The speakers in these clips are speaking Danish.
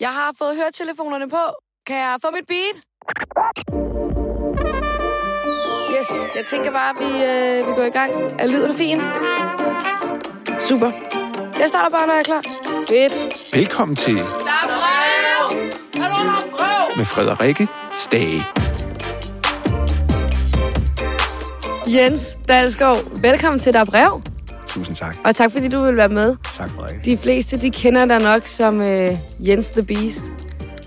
Jeg har fået høretelefonerne på. Kan jeg få mit beat? Yes, jeg tænker bare, at vi, øh, vi går i gang. Er lyden fin? Super. Jeg starter bare, når jeg er klar. Fedt. Velkommen til Der er brev! med Frederikke Stage. Jens Dalsgaard, velkommen til Der er brev. Tusind tak. Og tak, fordi du vil være med. Tak, Frederikke. De fleste, de kender dig nok som øh, Jens the Beast.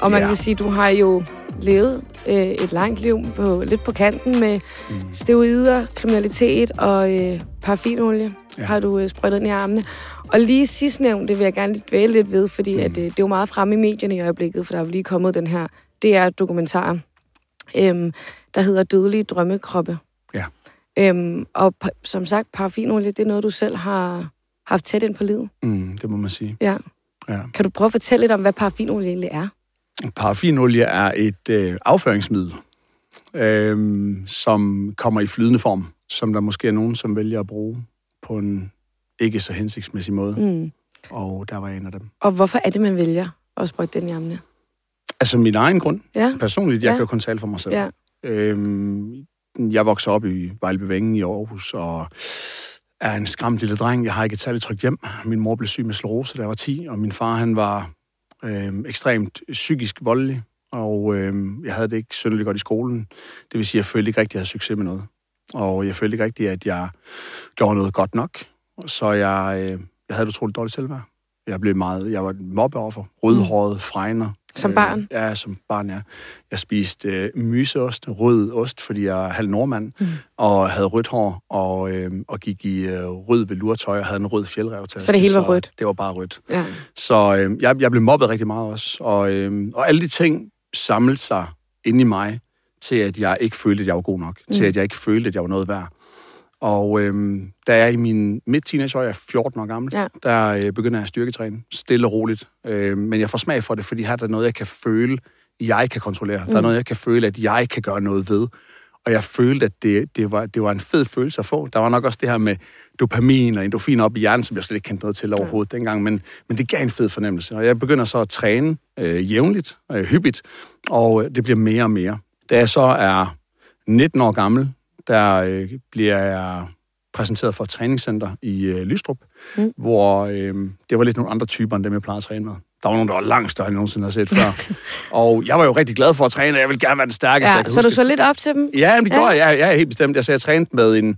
Og man Ja. kan sige, du har jo levet øh, et langt liv på, lidt på kanten med mm. steroider, kriminalitet og øh, paraffinolie ja. Har du øh, sprøjtet ind i armene. Og lige sidst nævnt, det vil jeg gerne lige dvæle lidt ved, fordi mm. at, øh, det er jo meget fremme i medierne i øjeblikket, for der er jo lige kommet den her DR-dokumentar, øhm, der hedder Dødelige drømmekroppe. Øhm, og som sagt, paraffinolie, det er noget, du selv har haft tæt ind på livet. Mm, det må man sige. Ja. Ja. Kan du prøve at fortælle lidt om, hvad paraffinolie egentlig er? Paraffinolie er et øh, afføringsmiddel, øh, som kommer i flydende form, som der måske er nogen, som vælger at bruge på en ikke så hensigtsmæssig måde. Mm. Mm. Og der var jeg en af dem. Og hvorfor er det, man vælger at sprøjte den i armene? Altså min egen grund. Ja, Personligt, jeg Ja. kan jo kun tale for mig selv. ja. Øhm, jeg voksede op i Vejlebevængen i Aarhus, og er en skræmt lille dreng. Jeg har ikke et særligt trygt hjem. Min mor blev syg med slerose, da jeg var 10, og min far han var øh, ekstremt psykisk voldelig, og øh, jeg havde det ikke synderligt godt i skolen. Det vil sige, at jeg følte ikke rigtig, at jeg havde succes med noget. Og jeg følte ikke rigtig, at jeg gjorde noget godt nok. Så jeg, øh, jeg havde et utroligt dårligt selvværd. Jeg blev meget, jeg var et mobbeoffer, rødhåret, fregner. Som barn? Øh, ja, som barn, ja. Jeg spiste øh, myseost, rød ost, fordi jeg er halv nordmand, mm. og havde rødt hår, og, øh, og gik i øh, rød velurtøj, og havde en rød fjeldrevtaske. Så det hele var rødt? Det var bare rødt. ja. Så øh, jeg, jeg blev mobbet rigtig meget også, og, øh, og alle de ting samlede sig inde i mig, til at jeg ikke følte, at jeg var god nok. Mm. Til at jeg ikke følte, at jeg var noget værd. Og øh, da jeg er i min midt teenageår, jeg er 14 år gammel, Ja. der øh, begynder jeg at styrketræne, stille og roligt. Øh, men jeg får smag for det, fordi her er der noget, jeg kan føle, jeg kan kontrollere. Mm. Der er noget, jeg kan føle, at jeg kan gøre noget ved. Og jeg følte, at det, det, var, det var en fed følelse at få. Der var nok også det her med dopamin og endorfin op i hjernen, som jeg slet ikke kendte noget til overhovedet ja. dengang, men, men det gav en fed fornemmelse. Og jeg begynder så at træne øh, jævnligt, øh, hyppigt, og øh, det bliver mere og mere. Da jeg så er 19 år gammel, der øh, bliver jeg præsenteret for et træningscenter i øh, Lystrup, mm. hvor øh, det var lidt nogle andre typer, end dem, jeg plejede at træne med. Der var nogen, der var langt større, end jeg nogensinde har set før. og jeg var jo rigtig glad for at træne, og jeg ville gerne være den stærkeste. jeg ja. Så du så det. lidt op til dem? Ja, men det Ja. gjorde jeg. Jeg er helt bestemt. Altså, jeg trænede med en,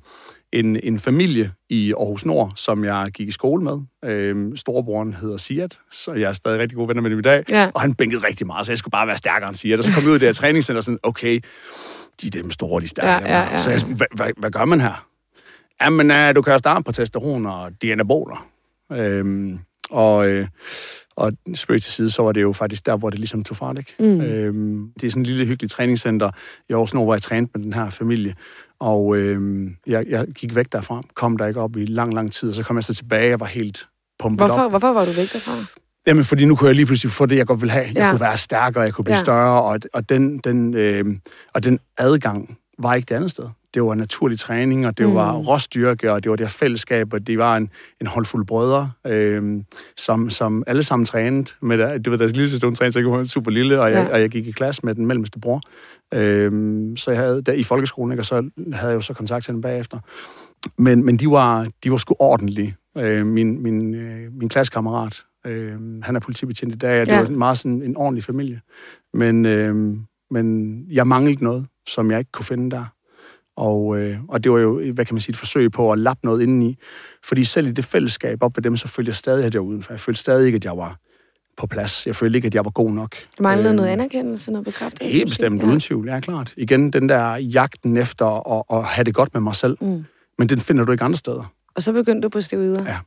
en, en familie i Aarhus Nord, som jeg gik i skole med. Øhm, storebroren hedder Siat, så jeg er stadig rigtig gode venner med dem i dag. Ja. Og han bænkede rigtig meget, så jeg skulle bare være stærkere end Siat. Og så kom jeg ud af det her træningscenter og sådan, okay, de er dem store, de stærke. Ja, ja, ja. Så jeg, hvad, hvad, hvad, gør man her? Jamen, uh, du kan jo starte på testosteron og dianaboler. Øhm, og, øh, og spøg til side, så var det jo faktisk der, hvor det ligesom tog fart, ikke? Mm. Øhm, det er sådan en lille hyggelig træningscenter i Aarhus Nord, hvor jeg trænede med den her familie. Og øhm, jeg, jeg gik væk derfra, kom der ikke op i lang, lang tid, og så kom jeg så tilbage, og var helt pumpet Hvorfor, op. hvorfor var du væk derfra? Jamen, fordi nu kunne jeg lige pludselig få det, jeg godt ville have. Jeg Ja. kunne være stærkere, jeg kunne blive Ja. større, og, og, den, den, øh, og den adgang var ikke det andet sted. Det var naturlig træning, og det mm. var råstyrke, og det var det her fællesskab, og det var en, en håndfuld brødre, øh, som, som alle sammen trænede. Med der, det var deres lille søster, hun trænede, så jeg var super lille, og jeg, Ja. og jeg gik i klasse med den mellemste bror. Øh, så jeg havde der i folkeskolen, ikke, og så havde jeg jo så kontakt til dem bagefter. Men, men de, var, de var sgu ordentlige. Øh, min, min, øh, min klassekammerat, øh, han er politibetjent i dag, og det Ja. var meget sådan en ordentlig familie. Men, øh, men jeg manglede noget, som jeg ikke kunne finde der. Og, øh, og det var jo, hvad kan man sige, et forsøg på at lappe noget indeni. Fordi selv i det fællesskab op ved dem, så følte jeg stadig derude. For jeg følte stadig ikke, at jeg var på plads. Jeg følte ikke, at jeg var god nok. Du manglede Øhm, noget anerkendelse, noget bekræftelse? Helt bestemt, uden tvivl, ja, klart. Igen, den der jagten efter at, at have det godt med mig selv. Mm. Men den finder du ikke andre steder. Og så begyndte du på steroider? Ja.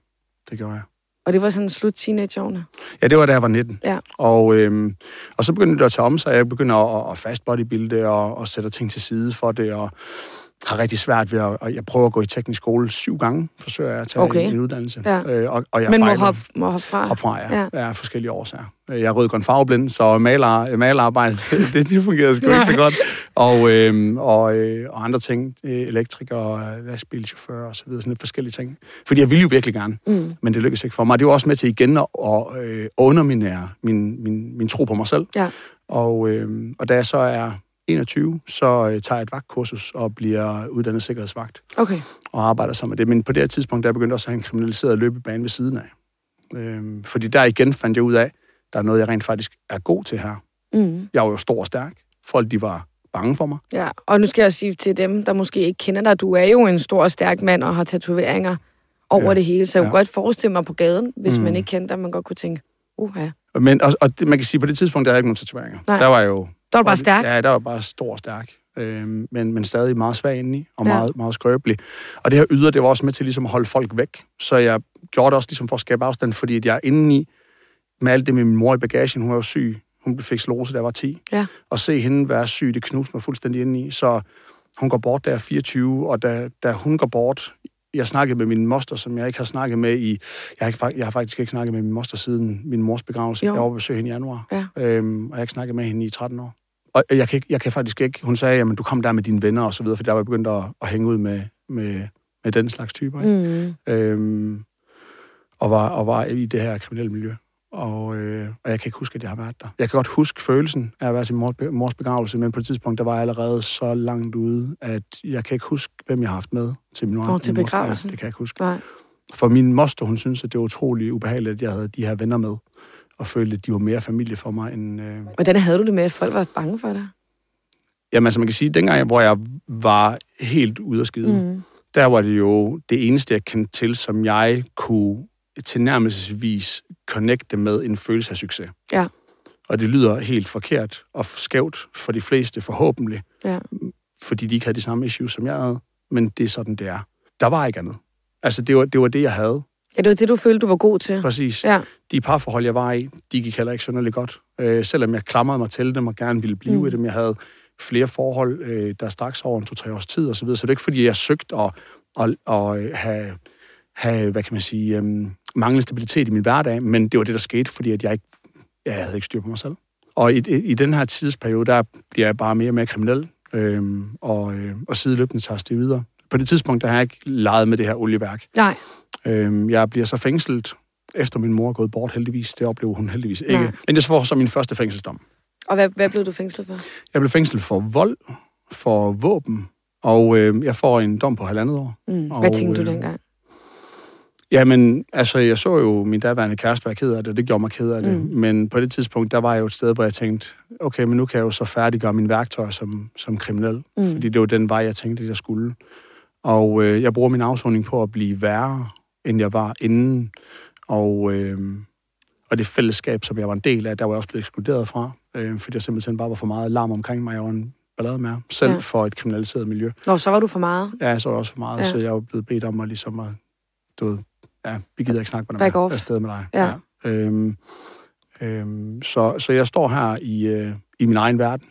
Det gjorde jeg. Og det var sådan slut teenageårene? Ja, det var da jeg var 19. Ja. Og, øhm, og så begyndte det at tage om sig. Jeg begynder at, at fast bodybuilde og, og sætte ting til side for det. Og, har rigtig svært ved at... Og jeg prøver at gå i teknisk skole syv gange, forsøger jeg at tage Okay. en, en uddannelse. Ja. Øh, og, og jeg Men må hoppe, må hoppe fra. Hop fra, ja. Ja. ja. Forskellige årsager. Jeg er rødgrøn farveblind, så maler, malerarbejde, det, det fungerer sgu ikke så godt. Og, øhm, og, øh, og andre ting, øh, elektriker, lastbilchauffør og så videre, sådan lidt forskellige ting. Fordi jeg ville jo virkelig gerne, Mm. men det lykkedes ikke for mig. Det var også med til igen at, at øh, underminere min, min, min tro på mig selv. Ja. Og, øh, og da jeg så er 21, så øh, tager jeg et vagtkursus og bliver uddannet sikkerhedsvagt Okay. og arbejder så med det. Men på det her tidspunkt, der begyndte også at have en kriminaliseret løbebane ved siden af. Øhm, fordi der igen fandt jeg ud af, der er noget, jeg rent faktisk er god til her. Mm. Jeg var jo stor og stærk. Folk, de var bange for mig. Ja, og nu skal jeg også sige til dem, der måske ikke kender dig, du er jo en stor og stærk mand og har tatoveringer over Ja. det hele, så jeg Ja. kunne godt forestille mig på gaden, hvis mm. man ikke kendte dig, man godt kunne tænke, uha, Men, og, og det, man kan sige, på det tidspunkt, der havde jeg ikke nogen tatoveringer. Nej. Der var jeg jo... der var bare stærk. Ja, der var bare stor stærk. Øhm, men, men stadig meget svag indeni, og Ja. meget, meget skrøbelig. Og det her yder, det var også med til ligesom at holde folk væk. Så jeg gjorde det også ligesom for at skabe afstand, fordi at jeg er indeni med alt det med min mor i bagagen. Hun var jo syg. Hun fik slose, da jeg var 10. Ja. Og se hende være syg, det knuste mig fuldstændig indeni. Så hun går bort, da jeg er 24, og da, da hun går bort, jeg snakkede med min moster, som jeg ikke har snakket med i... Jeg har, ikke, jeg har faktisk ikke snakket med min moster siden min mors begravelse. Jo. Jeg var besøg hende i januar. Ja. Øhm, og jeg har ikke snakket med hende i 13 år. Og jeg kan, ikke, jeg kan faktisk ikke... Hun sagde, at du kom der med dine venner og så videre, for der var jeg begyndt at, at hænge ud med, med, med den slags typer. Ikke? Mm. Øhm, og, var, og var i det her kriminelle miljø. Og, øh, og jeg kan ikke huske, at jeg har været der. Jeg kan godt huske følelsen af at være til mor, mors begravelse, men på et tidspunkt, der var jeg allerede så langt ude, at jeg kan ikke huske, hvem jeg har haft med til min mor. Nå, til begravelsen. Ja, det kan jeg ikke huske. Nej. For min moster, hun synes, at det var utrolig ubehageligt, at jeg havde de her venner med, og følte, at de var mere familie for mig end... Øh... Hvordan havde du det med, at folk var bange for dig? Jamen, altså man kan sige, at dengang, hvor jeg var helt ude af skide, Mm. der var det jo det eneste, jeg kendte til, som jeg kunne tilnærmelsesvis connecte med en følelse af succes. Ja. Og det lyder helt forkert og skævt for de fleste forhåbentlig, Ja. fordi de ikke havde de samme issues, som jeg havde. Men det er sådan, det er. Der var ikke andet. Altså, det var det, var det jeg havde. ja, det var det, du følte, du var god til. Præcis. Ja. De parforhold, jeg var i, de gik heller ikke synderligt godt. Øh, selvom jeg klamrede mig til dem og gerne ville blive Mm. i dem. Jeg havde flere forhold, øh, der straks over en to-tre års tid og så videre. Så det er ikke, fordi jeg søgte at, at, at have, have, hvad kan man sige, øhm, manglende stabilitet i min hverdag, men det var det, der skete, fordi at jeg ikke jeg havde ikke styr på mig selv. Og i, i, i den her tidsperiode, der bliver jeg bare mere og mere kriminel, øhm, og, øh, og sideløbende tager det videre. På det tidspunkt, der har jeg ikke leget med det her olieværk. Nej. Øhm, jeg bliver så fængslet, efter min mor er gået bort heldigvis. Det oplever hun heldigvis ikke. Nej. Men det får så min første fængselsdom. Og hvad, hvad blev du fængslet for? Jeg blev fængslet for vold, for våben, og øh, jeg får en dom på halvandet år. Mm. Hvad Og, tænkte du øh, dengang? Jamen, altså, jeg så jo min daværende kæreste være ked af det, og det gjorde mig ked af det. Mm. Men på det tidspunkt, der var jeg jo et sted, hvor jeg tænkte, okay, men nu kan jeg jo så færdiggøre mine værktøjer som, som kriminel. Mm. Fordi det var den vej, jeg tænkte, jeg skulle. Og øh, jeg bruger min afsoning på at blive værre, end jeg var inden. Og, øh, og det fællesskab, som jeg var en del af, der var jeg også blevet ekskluderet fra. Øh, fordi jeg simpelthen bare var for meget larm omkring mig. Jeg var en ballade med selv Ja. for et kriminaliseret miljø. Nå, så var du for meget. Ja, så var jeg også for meget, Ja. så jeg jo blevet bedt om at ligesom at, du ved, ja, vi gider ikke snakke med dig Back off. Afsted med dig. Ja. Øhm, øhm, så, så jeg står her i, øh, i min egen verden,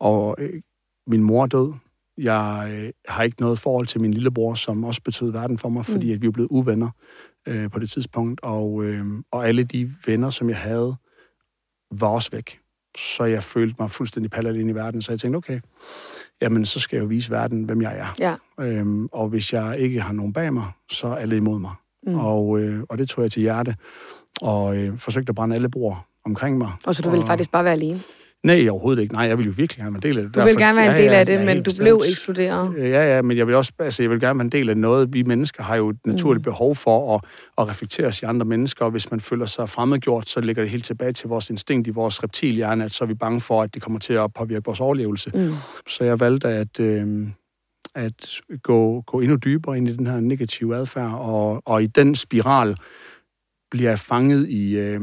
og øh, min mor er død. Jeg øh, har ikke noget forhold til min lillebror, som også betød verden for mig, fordi Mm. at vi er blevet uvenner øh, på det tidspunkt, og, øh, og alle de venner, som jeg havde, var også væk. Så jeg følte mig fuldstændig pallet ind i verden, så jeg tænkte, okay, jamen så skal jeg jo vise verden, hvem jeg er. Ja. Øhm, og hvis jeg ikke har nogen bag mig, så er alle imod mig. Mm. Og, øh, og det tog jeg til hjerte, og øh, forsøgte at brænde alle broer omkring mig. Og så du ville faktisk bare være alene. Nej, overhovedet ikke. Nej, jeg ville jo virkelig gerne være en del af det. Du ville gerne være en del af det, men helt du bestemt. blev ekskluderet. Ja, ja, men jeg vil også, altså, jeg vil gerne være en del af noget. Vi mennesker har jo et naturligt Mm. behov for at, at reflektere os i andre mennesker, og hvis man føler sig fremmedgjort, så ligger det helt tilbage til vores instinkt i vores reptilhjerne, at så er vi bange for, at det kommer til at påvirke vores overlevelse. Mm. Så jeg valgte at, øh, at gå, gå endnu dybere ind i den her negative adfærd, og, og i den spiral bliver jeg fanget i, øh,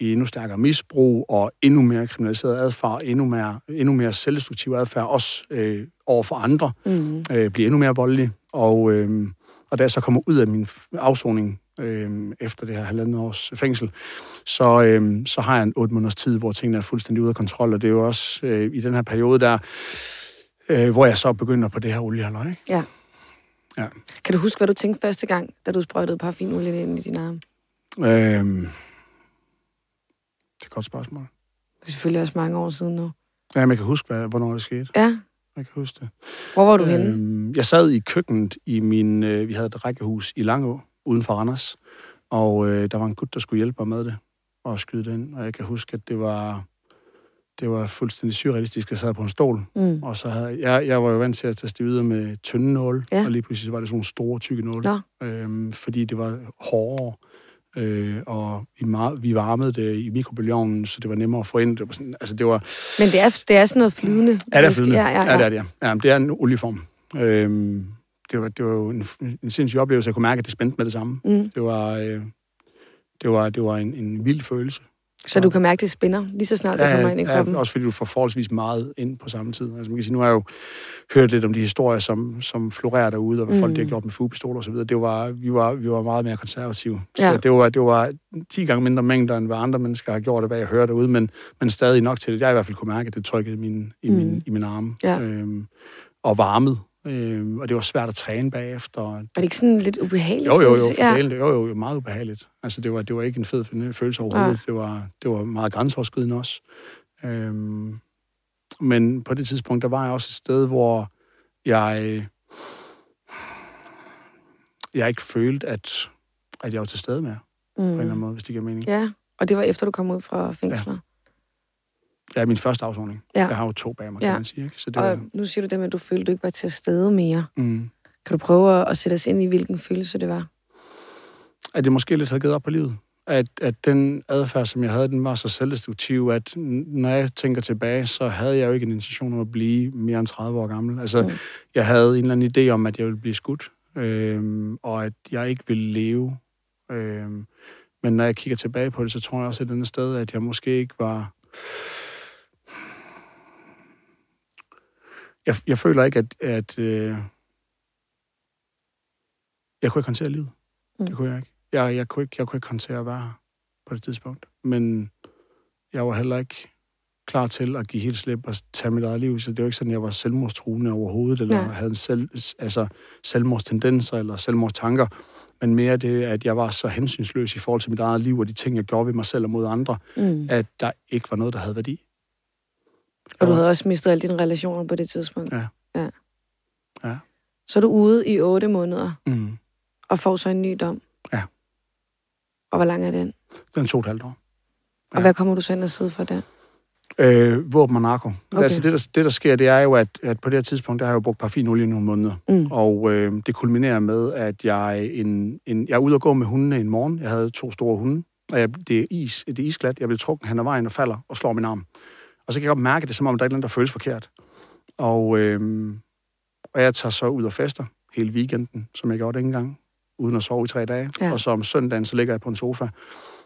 i endnu stærkere misbrug og endnu mere kriminaliseret adfærd, endnu mere, endnu mere selvdestruktiv adfærd, også øh, over for andre, Mm. øh, bliver endnu mere voldelig. Og, øh, og da jeg så kommer ud af min afsoning øh, efter det her halvandet års fængsel, så, øh, så har jeg en otte måneders tid, hvor tingene er fuldstændig ude af kontrol, og det er jo også øh, i den her periode, der Øh, hvor jeg så begynder på det her oliehalløj, ikke? Ja. Ja. Kan du huske, hvad du tænkte første gang, da du sprøjtede parfumolie ind i din arm? Øhm, det er et godt spørgsmål. Det er selvfølgelig også mange år siden nu. Ja, men jeg kan huske, hvad, hvornår det skete. Ja. Jeg kan huske det. Hvor var du henne? Øhm, jeg sad i køkkenet i min... Øh, vi havde et rækkehus i Langå, uden for Randers. Og øh, der var en gut, der skulle hjælpe mig med det, og skyde det ind. Og jeg kan huske, at det var, det var fuldstændig surrealistisk. Jeg sad på en stol, Mm. og så havde jeg... Jeg var jo vant til at tage videre med tynde nåle, Ja. og lige pludselig var det sådan nogle store, tykke nåle. Nå. Øhm, fordi det var hårdere, øh, og vi, meget, vi varmede det i mikrobølgeovnen, så det var nemmere at få ind. Det var, sådan, altså det var, Men det er, det er sådan noget flydende. Ja, det er flydende. Ja, ja, ja. ja det er det, ja. ja det er en olieform. Øhm, det, var, det var jo en, en sindssyg oplevelse. Jeg kunne mærke, at det spændte med det samme. Mm. Det var, øh, det var, det var en, en vild følelse. Så du kan mærke, det spænder, lige så snart det kommer ind i kroppen. også fordi du får forholdsvis meget ind på samme tid. Altså man kan sige, nu har jeg jo hørt lidt om de historier, som, som florerer derude, og hvad mm. folk de har gjort med fuglepistoler og så videre. Det var, vi, var, vi var meget mere konservative. Så Ja. det, var, det var 10 gange mindre mængder, end hvad andre mennesker har gjort, og hvad jeg hører derude, men, men stadig nok til, at jeg i hvert fald kunne mærke, at det trykkede i min, i min, Mm. i min arme. Ja. Øhm, og varmet. Øhm, og det var svært at træne bagefter. Var det ikke sådan lidt ubehageligt? Jo, jo, jo, følelse? ja. jo, jo, jo, meget ubehageligt. Altså, det var, det var ikke en fed følelse overhovedet. Det, var, det var meget grænseoverskridende også. Øhm, men på det tidspunkt, der var jeg også et sted, hvor jeg, jeg ikke følte, at, at jeg var til stede mere, mm. på en eller anden Mm. måde, hvis det giver mening. Ja, og det var efter, du kom ud fra fængsler. Det er min første afsoning. Ja. Jeg har jo to bag mig, Ja. kan man sige. Ikke? Så det Og var, nu siger du det med, at du følte, du ikke var til stede mere. mm, Kan du prøve at sætte os ind i, hvilken følelse det var? at det måske lidt havde givet op på livet. At, at den adfærd, som jeg havde, den var så selvdestruktiv, at når jeg tænker tilbage, så havde jeg jo ikke en intention om at blive mere end 30 år gammel. Altså, Mm. jeg havde en eller anden idé om, at jeg ville blive skudt, øhm, og at jeg ikke ville leve. Øhm, men når jeg kigger tilbage på det, så tror jeg også et andet sted, at jeg måske ikke var... Jeg, jeg føler ikke, at, at øh... jeg kunne ikke håndtere livet. Mm. Det kunne jeg ikke. Jeg, jeg, kunne ikke. jeg kunne ikke håndtere at være her på det tidspunkt. Men jeg var heller ikke klar til at give helt slip og tage mit eget liv. Så det var ikke sådan, at jeg var selvmordstruende overhovedet, eller ja. havde en selv, altså, selvmordstendenser eller selvmordstanker. Men mere det, at jeg var så hensynsløs i forhold til mit eget liv, og de ting, jeg gjorde ved mig selv og mod andre, Mm. at der ikke var noget, der havde værdi. Og du havde også mistet alle dine relationer på det tidspunkt. Ja. ja. Ja. Så er du ude i otte måneder Mm. og får så en ny dom. Ja. Og hvor lang er den? Den to og et halvt år. Og Ja. hvad kommer du så ind og sidde for der? Øh, våben og narko. Okay. Altså det der, det, der sker, det er jo, at, at på det her tidspunkt, der har jeg jo brugt parfinolie i nogle måneder. Mm. Og øh, det kulminerer med, at jeg, en, en, jeg er ude og gå med hundene en morgen. Jeg havde to store hunde, og jeg, det, er is, det er isglat. Jeg bliver trukket hen ad vejen og falder og slår min arm. Og så kan jeg godt mærke, at det er som om, der er et eller andet, der føles forkert. Og, øh, og jeg tager så ud og fester hele weekenden, som jeg gjorde dengang, uden at sove i tre dage. Ja. Og så om søndagen, så ligger jeg på en sofa,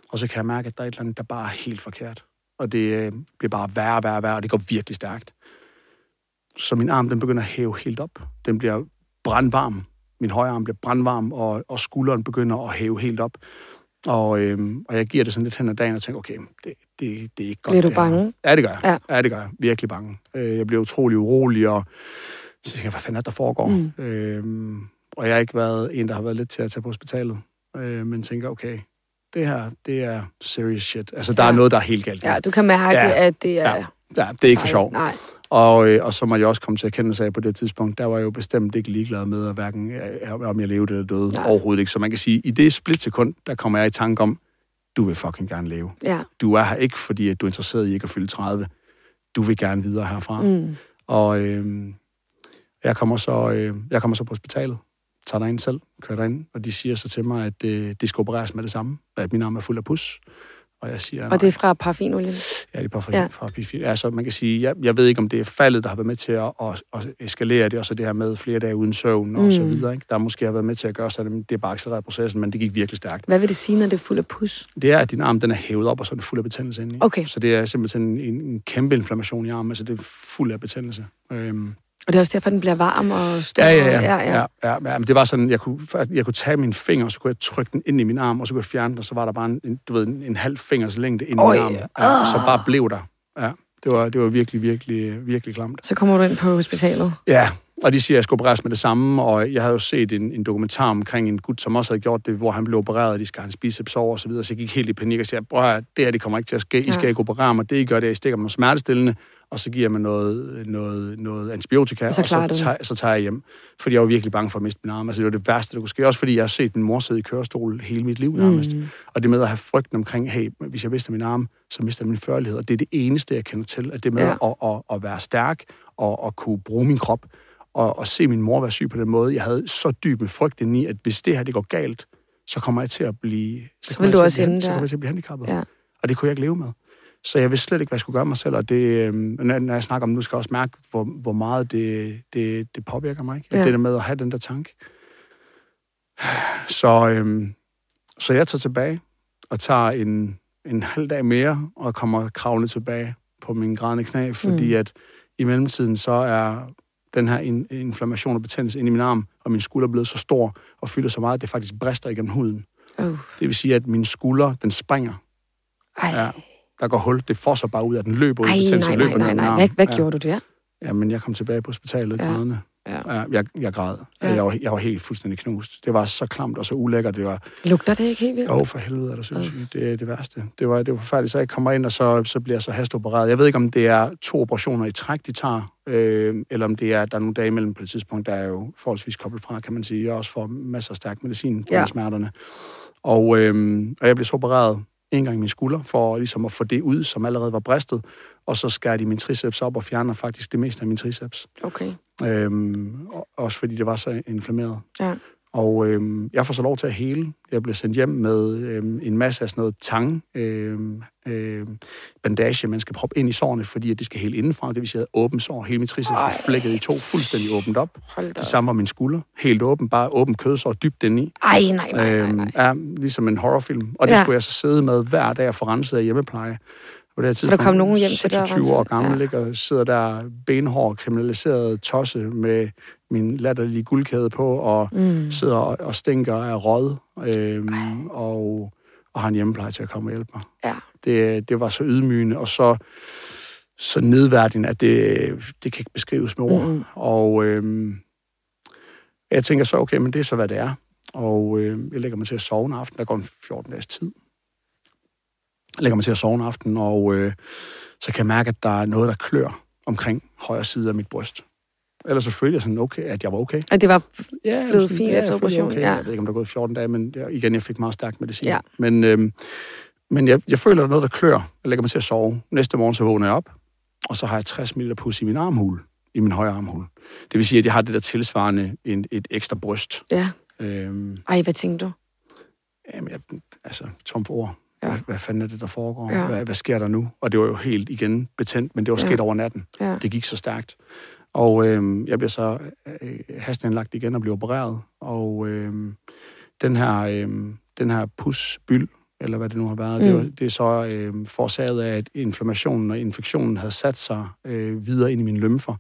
og så kan jeg mærke, at der er et eller andet, der bare er helt forkert. Og det øh, bliver bare værre og værre og værre, og det går virkelig stærkt. Så min arm, den begynder at hæve helt op. Den bliver brandvarm. Min højre arm bliver brandvarm, og, og skulderen begynder at hæve helt op. Og, øhm, og jeg giver det sådan lidt hen ad dagen og tænker, okay, det, det, det er ikke godt. Bliver du bange? Ja, det gør jeg. Ja. Ja. det gør jeg. Virkelig bange. Øh, jeg bliver utrolig urolig, og så tænker jeg, hvad fanden er der foregår? Mm. Øhm, og jeg har ikke været en, der har været lidt til at tage på hospitalet. Øh, men tænker, okay, det her, det er serious shit. Altså, der Ja. er noget, der er helt galt. Ja, du kan mærke, Ja. at det er... Ja. ja det er ikke for sjov. Nej. Og, øh, og så må jeg også komme til at kende sig af på det tidspunkt, der var jeg jo bestemt ikke ligeglad med, at hverken, øh, om jeg levede eller døde. Nej. Overhovedet ikke. Så man kan sige, i det splitsekund, der kommer jeg i tanke om, du vil fucking gerne leve. Ja. Du er her ikke, fordi at du er interesseret i ikke at fylde 30. Du vil gerne videre herfra. Mm. Og øh, jeg, kommer så, øh, jeg kommer så på hospitalet, tager derind selv, kører derind, og de siger så til mig, at øh, det skal opereres med det samme, at min arm er fuld af pus. Og jeg siger, Og det er fra parfinolien. Ja, det er bare Ja. ja. fra P4. Altså, man kan sige, jeg, jeg ved ikke, om det er faldet, der har været med til at, at, at eskalere det, og så det her med flere dage uden søvn og Mm. så videre. Ikke? Der måske har været med til at gøre så det er bare accelereret processen, men det gik virkelig stærkt. Hvad vil det sige, når det er fuld af pus? Det er, at din arm den er hævet op, og så er den fuld af betændelse inde i. Okay. Så det er simpelthen en, en kæmpe inflammation i armen, altså det er fuld af betændelse. Øhm, Og det er også derfor, den bliver varm og stor. Ja, ja, ja. ja, ja, ja. ja, ja men det var sådan, jeg kunne, jeg kunne tage min finger, og så kunne jeg trykke den ind i min arm, og så kunne jeg fjerne den, og så var der bare en, en du ved, en, en halv fingers længde ind i min arm. Ja, ah. Så bare blev der. Ja, Det var, det var virkelig, virkelig, virkelig klamt. Så kommer du ind på hospitalet? Ja, og de siger, at jeg skal opereres med det samme, og jeg havde jo set en, en dokumentar omkring en gut, som også havde gjort det, hvor han blev opereret, og de skal have hans biceps over og så videre, så jeg gik helt i panik og sagde, prøv at det her, det kommer ikke til at ske, I skal ikke operere mig, det I gør, det er, I stikker mig smertestillende, og så giver mig noget, noget, noget antibiotika, så og så, tager, så tager jeg hjem. Fordi jeg var virkelig bange for at miste min arm. Altså, det var det værste, der kunne ske. Også fordi jeg har set min mor sidde i kørestol hele mit liv nærmest. Mm. Og det med at have frygten omkring, hey, hvis jeg mister min arm, så mister jeg min førlighed. Og det er det eneste, jeg kender til. At det med ja. at, at, at, være stærk og at kunne bruge min krop, og, og se min mor være syg på den måde. Jeg havde så dyb med frygt i, at hvis det her det går galt, så kommer jeg til at blive... Så, så vil du også ende Så kommer jeg til at blive handicappet. Ja. Og det kunne jeg ikke leve med. Så jeg vidste slet ikke, hvad jeg skulle gøre mig selv, og det, øh, når jeg snakker om nu, skal jeg også mærke, hvor, hvor meget det, det, det påvirker mig. Ikke? Ja. Det der med at have den der tanke. Så, øh, så jeg tager tilbage og tager en, en halv dag mere og kommer kravlende tilbage på min grædende knæ, fordi mm. at i mellemtiden så er den her in, inflammation og betændelse ind i min arm, og min skulder er blevet så stor og fylder så meget, at det faktisk brister igennem huden. Uh. Det vil sige, at min skulder, den springer. Ej. Ja, der går hul. Det får så bare ud af den løber ud. Ej, nej, nej, nej, nej. Hvad, hvad ja. gjorde du der? Ja, men jeg kom tilbage på hospitalet ja. grædende. Ja. ja. Jeg, jeg græd. Ja. Jeg, var, jeg var helt fuldstændig knust. Det var så klamt og så ulækkert. Det var... Lugter det ikke helt vildt? Jo, for helvede er det synes Det er det værste. Det var, det var forfærdeligt. Så jeg kommer ind, og så, så bliver jeg så hastopereret. Jeg ved ikke, om det er to operationer i træk, de tager, øh, eller om det er, der er nogle dage imellem på det tidspunkt, der er jo forholdsvis koblet fra, kan man sige. Jeg også får masser af stærk medicin ja. smerterne. Og, øh, og jeg blev så opereret en gang i min skulder, for ligesom at få det ud, som allerede var bristet. Og så skærer de min triceps op og fjerner faktisk det meste af min triceps. Okay. Øhm, også fordi det var så inflammeret. Ja. Og øhm, jeg får så lov til at hele. Jeg bliver sendt hjem med øhm, en masse af sådan noget tang, øhm, øhm, bandage, man skal proppe ind i sårene, fordi at det skal hele indenfra. Det vil sige, at åben sår, hele mit triceps var flækket i to, fuldstændig åbent op. Det samme var min skulder, helt åben, bare åben kødsår, dybt ind i. Ej, nej, nej, nej, øhm, nej. Ja, ligesom en horrorfilm. Og det ja. skulle jeg så sidde med hver dag og få renset af hjemmepleje. På det så der kom nogen hjem til dig? 26 år gammel, ja. og sidder der benhård, kriminaliseret tosse med min latterlige guldkæde på, og mm. sidder og, og stinker af råd, øhm, og, og har en hjemmepleje til at komme og hjælpe mig. Ja. Det, det var så ydmygende, og så, så nedværdigende, at det, det kan ikke beskrives med ord. Mm. Og øhm, jeg tænker så, okay, men det er så, hvad det er. Og øh, jeg lægger mig til at sove en aften, der går en 14 dages tid. Jeg lægger mig til at sove en aften, og øh, så kan jeg mærke, at der er noget, der klør omkring højre side af mit bryst. Eller selvfølgelig sådan, okay, at jeg var okay. At det var ja, blevet fint ja, efter operationen? Okay. Ja. Jeg ved ikke, om der er gået 14 dage, men jeg, igen, jeg fik meget stærk medicin. Ja. Men, øhm, men jeg, jeg føler, at der er noget, der klør. Jeg lægger mig til at sove. Næste morgen, så vågner jeg op, og så har jeg 60 ml pus i min armhul, i min højre armhul. Det vil sige, at jeg har det der tilsvarende en, et ekstra bryst. Ja. Øhm, Ej, hvad tænkte du? Jamen, jeg, altså, tom for ord. Ja. Hvad, hvad fanden er det, der foregår? Ja. Hvad, hvad sker der nu? Og det var jo helt igen betændt, men det var sket ja. over natten. Ja. Det gik så stærkt. Og øh, jeg bliver så øh, hastanlagt igen og bliver opereret. Og øh, den her, øh, den her pusbyld, eller hvad det nu har været, mm. det, var, det er så øh, forårsaget af, at inflammationen og infektionen havde sat sig øh, videre ind i mine lymfer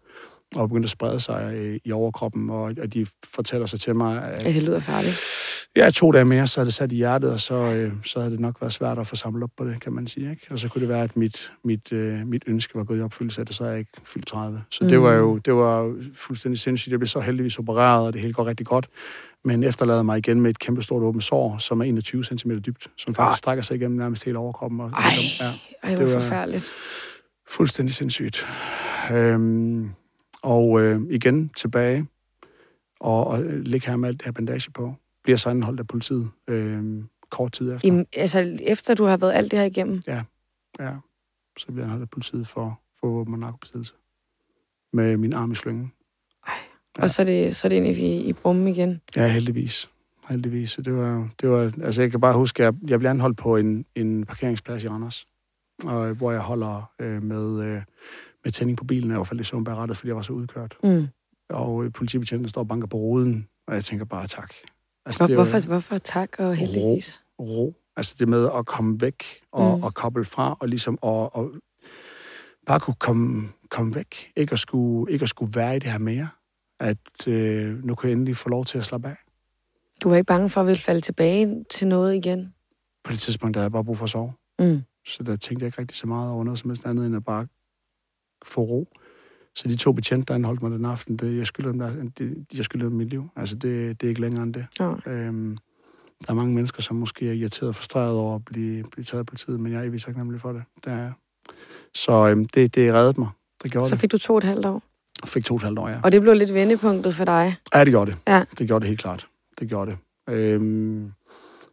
og begyndte at sprede sig øh, i overkroppen, og, og de fortæller sig til mig, at... Ja, det lyder farligt. Ja, to dage mere, så er det sat i hjertet, og så, øh, så havde det nok været svært at få samlet op på det, kan man sige. Ikke? Og så kunne det være, at mit, mit, øh, mit ønske var gået i opfyldelse af det, så er jeg ikke fyldt 30. Så mm. det var jo det var fuldstændig sindssygt. Jeg blev så heldigvis opereret, og det hele går rigtig godt. Men efterlader mig igen med et kæmpe stort åbent sår, som er 21 cm dybt, som faktisk strækker sig igennem nærmest hele overkroppen. Og, ej, ja, ej, hvor det var forfærdeligt. Fuldstændig sindssygt. Øhm, og øh, igen tilbage og, og ligge her med alt det her bandage på bliver så anholdt af politiet øh, kort tid efter. I, altså efter du har været alt det her igennem? Ja, ja. Så bliver anholdt af politiet for, for våben og narkobesiddelse. Med min arm i slyngen. Ej. Ja. Og så er det, så er det ind i, i brummen igen? Ja, heldigvis. Heldigvis. Så det var, det var, altså jeg kan bare huske, at jeg, jeg blev anholdt på en, en parkeringsplads i Randers, og, hvor jeg holder øh, med, øh, med tænding på bilen, og jeg var faldet i søvn rettet, fordi jeg var så udkørt. Mm. Og øh, politibetjenten står og banker på ruden, og jeg tænker bare tak. Altså, Hvor, hvorfor, hvorfor tak og heldigvis? Ro, ro. Altså det med at komme væk og, mm. og koble fra, og ligesom og, og bare kunne komme, komme væk. Ikke at, skulle, ikke at skulle være i det her mere. At øh, nu kan jeg endelig få lov til at slappe af. Du var ikke bange for at ville falde tilbage til noget igen? På det tidspunkt, der havde jeg bare brug for at sove. Mm. Så der tænkte jeg ikke rigtig så meget over noget som helst andet, end at bare få ro. Så de to betjente, der anholdt mig den aften, det, jeg skylder dem, der, det, jeg skylder dem mit liv. Altså, det, det er ikke længere end det. Ja. Øhm, der er mange mennesker, som måske er irriteret og frustreret over at blive, blive taget på tid, men jeg er evigt taknemmelig for det. det er jeg. Så øhm, det, det reddede mig. Det gjorde Så det. fik du to og et halvt år. Jeg fik to og et halvt år, ja. Og det blev lidt vendepunktet for dig. Ja, det gjorde det. Ja. Det gjorde det helt klart. Det gjorde det. Øhm,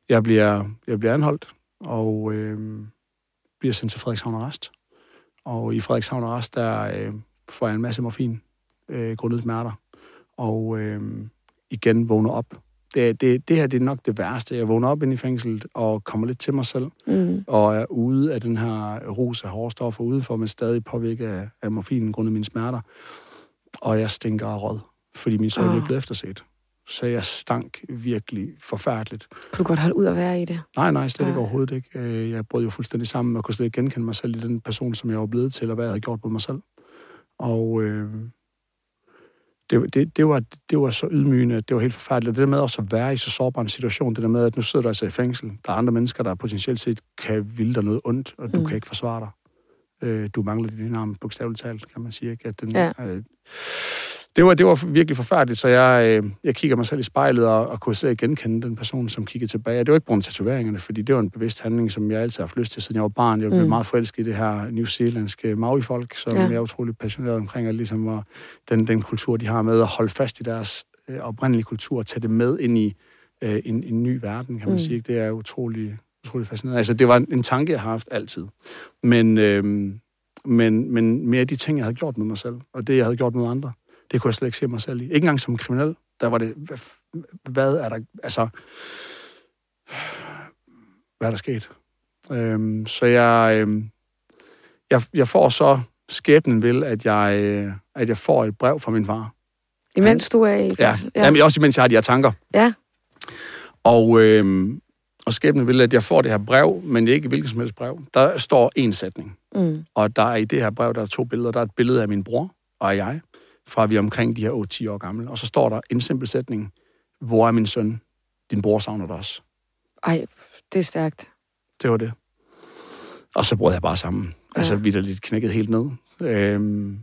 jeg, bliver, jeg bliver anholdt, og øhm, bliver sendt til Frederikshavn Arrest. Og i Frederikshavn Arrest, der øh, får jeg en masse morfin, øh, grundet smerter. Og øh, igen vågner op. Det, det, det her det er nok det værste. Jeg vågner op inde i fængslet og kommer lidt til mig selv, Mm. og er ude af den her rus af hårde stoffer udenfor, men stadig påvirket af, af morfinen grundet mine smerter. Og jeg stinker af råd, fordi min søn Ah. er blevet efterset. Så jeg stank virkelig forfærdeligt. Kunne du godt holde ud at være i det? Nej, nej, slet ikke Nej. overhovedet ikke. Øh, Jeg brød jo fuldstændig sammen og kunne slet ikke genkende mig selv i den person, som jeg var blevet til, og hvad jeg havde gjort mod mig selv. Og øh, det, det, det, var, det var så ydmygende, det var helt forfærdeligt. Det der med også at være i så sårbar en situation, det der med, at nu sidder du altså i fængsel. Der er andre mennesker, der potentielt set kan ville dig noget ondt, og du mm. kan ikke forsvare dig. Øh, du mangler din arm, bogstaveligt talt, kan man sige. Ikke? At den, Ja. øh, det, var, det var virkelig forfærdeligt, så jeg, øh, jeg kigger mig selv i spejlet og, og kunne slet genkende den person, som kiggede tilbage. Det var ikke på grund af tatoveringerne, fordi det var en bevidst handling, som jeg altid har haft lyst til, siden jeg var barn. Jeg blev Mm. meget forelsket i det her New Zealandske Maori-folk, som Ja. jeg er utrolig passioneret omkring, og ligesom og den, den kultur, de har med at holde fast i deres øh, oprindelige kultur, og tage det med ind i øh, en, en ny verden, kan man mm. sige. Det er utrolig, utrolig fascinerende. Altså, det var en, en tanke, jeg har haft altid. Men, øh, men, men mere de ting, jeg havde gjort med mig selv, og det, jeg havde gjort med andre, det kunne jeg slet ikke se mig selv i. Ikke engang som kriminel. Der var det, hvad, hvad er der, altså, hvad er der sket? Øhm, så jeg, øhm, jeg, jeg får så skæbnen vil, at jeg, øh, at jeg får et brev fra min far. Imens du er i Ja, ja. Jamen, også imens jeg har de her tanker. Ja. Og, øhm, og skæbnen vil, at jeg får det her brev, men ikke hvilket som helst brev. Der står en sætning. Mm. Og der er i det her brev, der er to billeder. Der er et billede af min bror og af jeg, fra vi er omkring de her 8-10 år gamle. Og så står der en simpel sætning. Hvor er min søn? Din bror savner dig også. Ej, det er stærkt. Det var det. Og så brød jeg bare sammen. Ja. Altså vidderligt knækket helt ned. Øhm,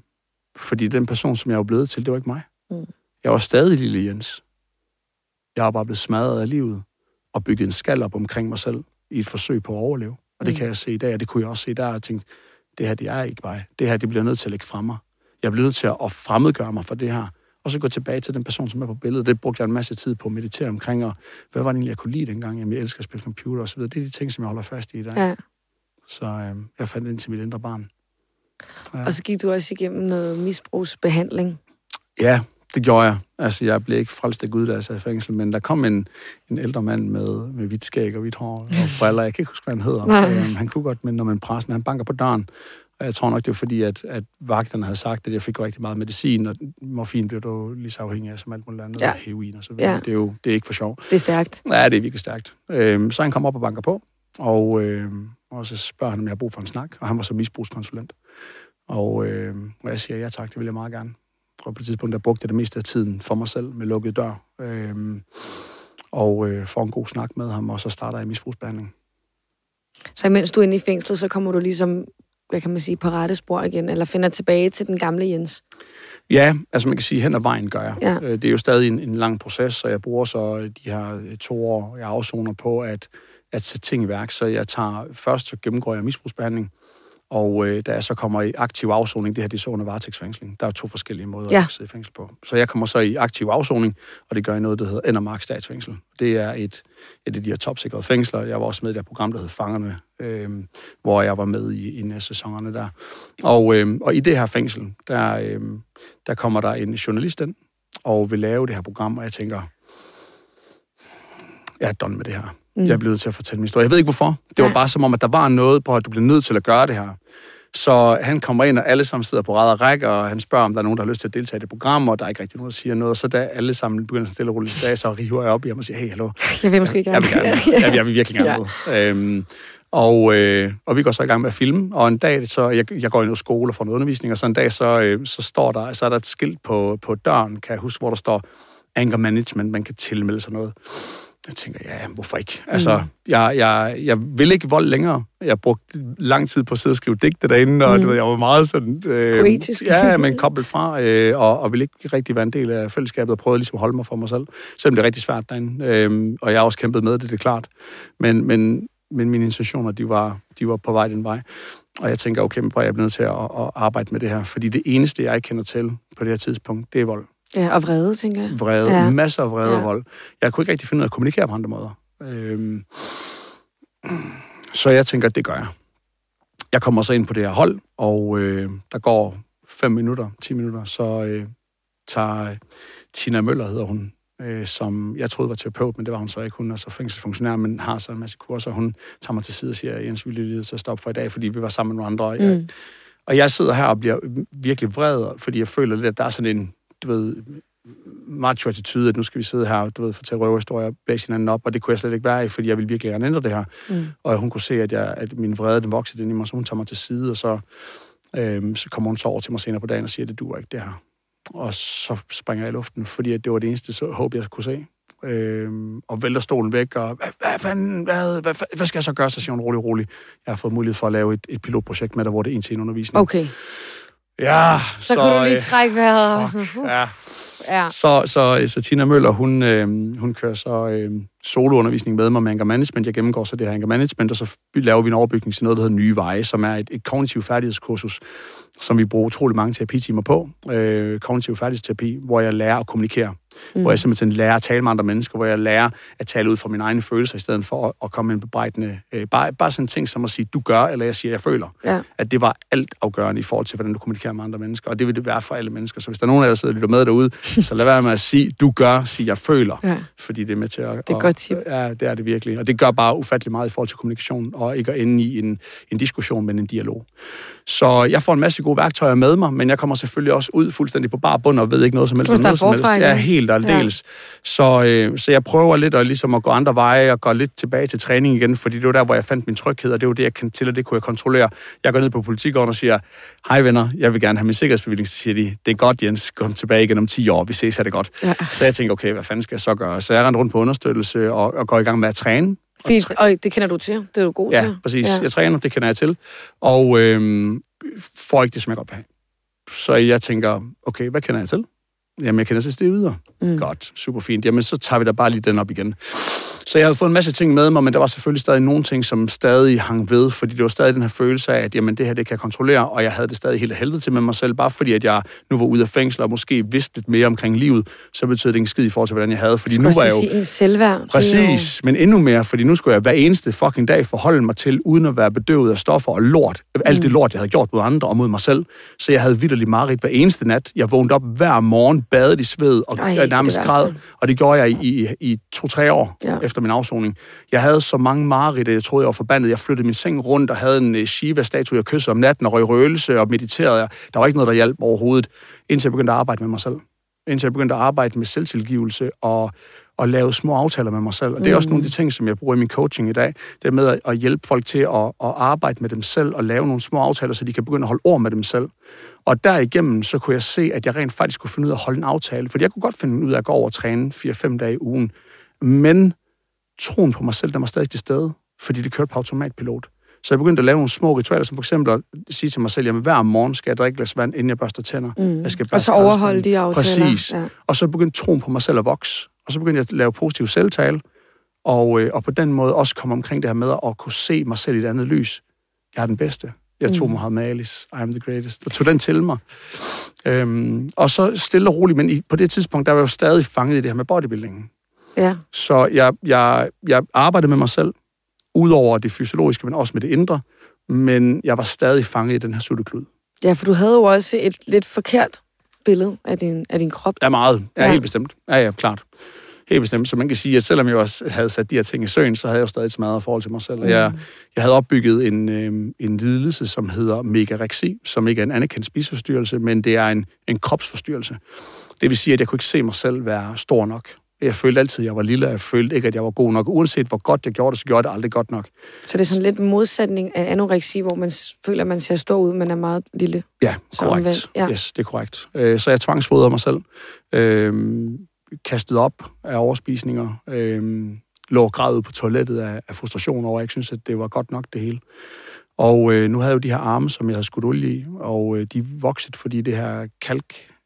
fordi den person, som jeg var blevet til, det var ikke mig. Mm. Jeg var stadig lille Jens. Jeg var bare blevet smadret af livet og bygget en skal op omkring mig selv i et forsøg på at overleve. Og det Mm. kan jeg se i dag, og det kunne jeg også se der, og tænkte, det her, det er ikke mig. Det her, det bliver nødt til at lægge fra mig. Jeg bliver nødt til at fremmedgøre mig for det her. Og så gå tilbage til den person, som er på billedet. Det brugte jeg en masse tid på at meditere omkring, og hvad var det egentlig, jeg kunne lide dengang? Jamen, jeg elsker at spille computer og så videre. Det er de ting, som jeg holder fast i i dag. Ja. Så øh, jeg fandt ind til mit indre barn. Ja. Og så gik du også igennem noget misbrugsbehandling. Ja, det gjorde jeg. Altså, jeg blev ikke frelst af Gud, da jeg sad i fængsel, men der kom en, en ældre mand med, med hvidt skæg og hvidt hår og briller. Jeg kan ikke huske, hvad han hedder. Øhm, han kunne godt minde om en præst, men han banker på døren. Og jeg tror nok, det var fordi, at, at vagterne havde sagt, at jeg fik rigtig meget medicin, og morfin blev du lige så afhængig af som alt muligt andet, Ja. ja. heroin og så videre. Ja. Det er jo det er ikke for sjov. Det er stærkt. Ja, det er virkelig stærkt. Øhm, så han kom op og banker på, og, øhm, og så spørger han, om jeg har brug for en snak, og han var så misbrugskonsulent. Og, øhm, og jeg siger, ja tak, det vil jeg meget gerne. Og på et tidspunkt, der brugte jeg det meste af tiden for mig selv med lukket dør. Øhm, og øh, får en god snak med ham, og så starter jeg misbrugsbehandling. Så imens du er inde i fængslet, så kommer du ligesom, hvad kan man sige, på rette spor igen, eller finder tilbage til den gamle Jens. Ja, altså man kan sige, hen ad vejen gør jeg. Ja. Øh, Det er jo stadig en, en lang proces, så jeg bruger så de her øh, to år, jeg afsoner på at, at sætte ting i værk. Så jeg tager, først så gennemgår jeg misbrugsbehandling, og øh, da jeg så kommer i aktiv afsoning, det her det er så under varetægtsfængsling. Der er to forskellige måder Ja. at sidde i fængsel på. Så jeg kommer så i aktiv afsoning, og det gør jeg noget, der hedder Endermark Statsfængsel. Det er et, et af de her topsikrede fængsler. Jeg var også med i det program, der hed Fangerne, øh, hvor jeg var med i, i en af sæsonerne der. Og, øh, og i det her fængsel, der, øh, der kommer der en journalist ind, og vil lave det her program, og jeg tænker, jeg er done med det her. Mm. Jeg er blevet nødt til at fortælle min historie. Jeg ved ikke hvorfor. Det var Nej. bare som om, at der var noget på, at du bliver nødt til at gøre det her. Så han kommer ind, og alle sammen sidder på ræd og række, og han spørger, om der er nogen, der har lyst til at deltage i det program, og der er ikke rigtig nogen, der siger noget. Så da alle sammen begynder så stille og roligt tilbage, så river jeg op i ham og siger, hey, hallo, Jeg vil måske jeg gerne. vil gerne. Jeg vil, jeg vil virkelig gerne med. Øhm, og, øh, og vi går så i gang med at filme, og en dag, så jeg, jeg går i noget skole og får noget undervisning, og så en dag, så, øh, så står der, så er der et skilt på, på døren, kan jeg huske, hvor der står anger management, man kan tilmelde sig noget. Jeg tænker, ja, hvorfor ikke? Altså, mm. jeg, jeg, jeg vil ikke vold længere. Jeg brugte lang tid på at sidde og skrive digte derinde, og mm. du ved, jeg var meget sådan... Øh, Poetisk. Ja, men koblet fra, øh, og, og ville ikke rigtig være en del af fællesskabet, og prøvede ligesom at holde mig for mig selv. Selvom det er rigtig svært derinde. Øh, og jeg har også kæmpet med det, det er klart. Men, men, men mine intentioner, de var, de var på vej den vej. Og jeg tænker, okay, men jeg bliver nødt til at, at arbejde med det her. Fordi det eneste, jeg kender til på det her tidspunkt, det er vold. Ja, og vrede, tænker jeg. Vrede. Ja. Masser af vrede ja. og vold. Jeg kunne ikke rigtig finde ud af at kommunikere på andre måder. Øhm, så jeg tænker, at det gør jeg. Jeg kommer så ind på det her hold, og øh, der går 5 minutter, 10 minutter, så øh, tager Tina Møller, hedder hun, øh, som jeg troede var terapeut, men det var hun så ikke. Hun er så fængselsfunktionær, men har så en masse kurser. Hun tager mig til side og siger, Jens, vi lige så stoppe for i dag, fordi vi var sammen med nogle andre. Og jeg, mm. og jeg sidder her og bliver virkelig vred, fordi jeg føler lidt, at der er sådan en, du ved, macho-attitude, at nu skal vi sidde her du ved, fortælle røverhistorier, blæse hinanden op, og det kunne jeg slet ikke være i, fordi jeg ville virkelig gerne ændre det her. Mm. Og hun kunne se, at, jeg, at min vrede, den voksede ind i mig, så hun tager mig til side, og så, øhm, så kommer hun så over til mig senere på dagen og siger, at det duer ikke, det her. Og så springer jeg i luften, fordi det var det eneste så, håb, jeg kunne se. Øhm, og vælter stolen væk, og hvad, hvad, hvad, hvad, hvad, hvad skal jeg så gøre? Så siger hun rolig, rolig. Jeg har fået mulighed for at lave et, et pilotprojekt med dig, hvor det er en til en undervisning. Okay. Ja, så, så kunne du lige øh, trække vejret. Fuck, uh. Ja, Ja. Så, så, så Tina Møller, hun, øh, hun kører så øh, soloundervisning med mig med anger management. Jeg gennemgår så det her anger management, og så laver vi en overbygning til noget, der hedder Nye Veje, som er et, et kognitiv færdighedskursus, som vi bruger utrolig mange terapitimer på. Øh, kognitiv færdighedsterapi, hvor jeg lærer at kommunikere mm. hvor jeg simpelthen lærer at tale med andre mennesker, hvor jeg lærer at tale ud fra mine egne følelser, i stedet for at, at komme med en bebrejdende... Øh, bare, bare sådan en ting som at sige, du gør, eller jeg siger, jeg føler. Ja. At det var alt afgørende i forhold til, hvordan du kommunikerer med andre mennesker, og det vil det være for alle mennesker. Så hvis der er nogen af jer, der sidder og lytter med derude, så lad være med at sige, du gør, sige, jeg føler, ja. fordi det er med til at... Det er godt tip. Ja, det er det virkelig. Og det gør bare ufattelig meget i forhold til kommunikation, og ikke at ende i en, en diskussion, men en dialog. Så jeg får en masse gode værktøjer med mig, men jeg kommer selvfølgelig også ud fuldstændig på bar bund og ved ikke noget som helst. Noget som helst. Jeg er helt aldeles. Ja. Så, øh, så jeg prøver lidt at, ligesom at gå andre veje og gå lidt tilbage til træning igen, fordi det var der, hvor jeg fandt min tryghed, og det var det, jeg kendte til, og det kunne jeg kontrollere. Jeg går ned på politikården og siger, hej venner, jeg vil gerne have min sikkerhedsbevilling. Så siger de, det er godt Jens, kom tilbage igen om 10 år, vi ses, er det godt. Ja. Så jeg tænker, okay, hvad fanden skal jeg så gøre? Så jeg rundt på understøttelse og, og går i gang med at træne. Fordi, og det kender du til, det er du god ja, til. Præcis. Ja, præcis. Jeg træner, det kender jeg til. Og øh, får ikke det, som jeg godt vil have. Så jeg tænker, okay, hvad kender jeg til? Jamen, jeg kender til det videre. Mm. Godt, super fint. Jamen, så tager vi da bare lige den op igen. Så jeg havde fået en masse ting med mig, men der var selvfølgelig stadig nogle ting, som stadig hang ved, fordi det var stadig den her følelse af, at jamen, det her det kan jeg kontrollere, og jeg havde det stadig helt helvede til med mig selv, bare fordi at jeg nu var ude af fængsel og måske vidste lidt mere omkring livet, så betød det en skid i forhold til, hvordan jeg havde. Fordi nu var jeg jo... en selvværd. Præcis, men endnu mere, fordi nu skulle jeg hver eneste fucking dag forholde mig til, uden at være bedøvet af stoffer og lort. Alt det mm. lort, jeg havde gjort mod andre og mod mig selv. Så jeg havde vidderligt meget hver eneste nat. Jeg vågnede op hver morgen, badet i sved og Ej, nærmest græd. Og det gjorde jeg i, i, i to-tre år ja. efter min afsoning. Jeg havde så mange mareridt, jeg troede, jeg var forbandet. Jeg flyttede min seng rundt og havde en uh, Shiva-statue, jeg kyssede om natten og røg røgelse og mediterede. Der var ikke noget, der hjalp overhovedet, indtil jeg begyndte at arbejde med mig selv. Indtil jeg begyndte at arbejde med selvtilgivelse og, og lave små aftaler med mig selv. Og det er mm. også nogle af de ting, som jeg bruger i min coaching i dag. Det er med at hjælpe folk til at, at arbejde med dem selv og lave nogle små aftaler, så de kan begynde at holde ord med dem selv. Og derigennem, så kunne jeg se, at jeg rent faktisk kunne finde ud af at holde en aftale. Fordi jeg kunne godt finde ud af at gå over og træne 4-5 dage i ugen. Men troen på mig selv, der var stadig til stede, fordi det kørte på automatpilot. Så jeg begyndte at lave nogle små ritualer, som for eksempel at sige til mig selv, at hver morgen skal jeg drikke glas vand, inden jeg børster tænder. Mm. Jeg skal og så overholde de aftaler. Præcis. Ja. Og så begyndte troen på mig selv at vokse. Og så begyndte jeg at lave positiv selvtale, og, øh, og på den måde også komme omkring det her med at kunne se mig selv i et andet lys. Jeg er den bedste. Jeg tog mm. Muhammad Alis, I am the greatest, og tog den til mig. Øhm, og så stille og roligt, men i, på det tidspunkt, der var jeg jo stadig fanget i det her med bodybuildingen. Ja. Så jeg, jeg, jeg arbejdede med mig selv, udover det fysiologiske, men også med det indre, men jeg var stadig fanget i den her sutteklud. Ja, for du havde jo også et lidt forkert billede af din, af din krop. Ja, meget. Ja, ja. helt bestemt. Ja, ja, klart. Helt bestemt. Så man kan sige, at selvom jeg også havde sat de her ting i søen, så havde jeg jo stadig et smadret forhold til mig selv. Mm. Jeg, jeg havde opbygget en, øh, en lidelse, som hedder megareksi, som ikke er en anerkendt spiseforstyrrelse, men det er en, en kropsforstyrrelse. Det vil sige, at jeg kunne ikke se mig selv være stor nok. Jeg følte altid, at jeg var lille, og jeg følte ikke, at jeg var god nok. Uanset hvor godt jeg gjorde det, så gjorde jeg det aldrig godt nok. Så det er sådan lidt modsætning af anoreksi, hvor man føler, at man ser stor ud, men er meget lille? Ja, korrekt. Ja. Yes, det er korrekt. Øh, så jeg tvangsfodrede mig selv. Øh, kastet op af overspisninger. Øh, lå og græd ud på toilettet af, af frustration over, at jeg ikke synes, at det var godt nok det hele. Og øh, nu havde jeg jo de her arme, som jeg havde skudt olie i, og øh, de voksede, fordi det her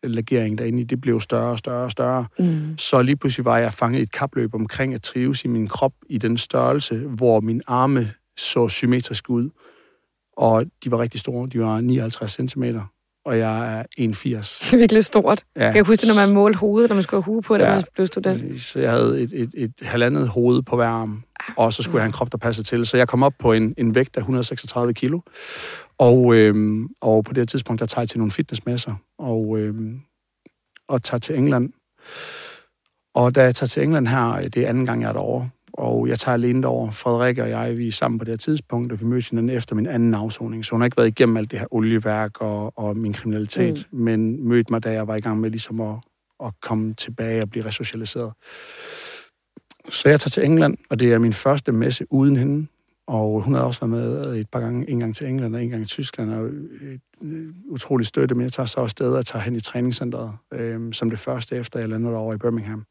kalklegering derinde i, det blev større og større og større. Mm. Så lige pludselig var jeg fanget i et kapløb omkring at trives i min krop i den størrelse, hvor min arme så symmetrisk ud. Og de var rigtig store. De var 59 cm og jeg er 1,80. Det er virkelig stort. Ja. Jeg kan huske det, når man målte hovedet, når man skulle have hue på, da ja. man blev student. Så jeg havde et, et, et halvandet hoved på hver arm, og så skulle jeg have en krop, der passede til. Så jeg kom op på en, en vægt af 136 kilo, og, øhm, og på det tidspunkt, der tager jeg til nogle fitnessmesser, og, øhm, og tager til England. Og da jeg tager til England her, det er anden gang, jeg er derovre, og jeg tager alene derover. Frederik og jeg, vi er sammen på det her tidspunkt, og vi mødte hinanden efter min anden afsoning. Så hun har ikke været igennem alt det her olieværk og, og min kriminalitet, mm. men mødte mig, da jeg var i gang med ligesom at, at komme tilbage og blive resocialiseret. Så jeg tager til England, og det er min første messe uden hende. Og hun har også været med et par gange, en gang til England og en gang i Tyskland, og et, et utroligt støtte, men jeg tager så steder og tager hen i træningscenteret, øh, som det første efter jeg lander over i Birmingham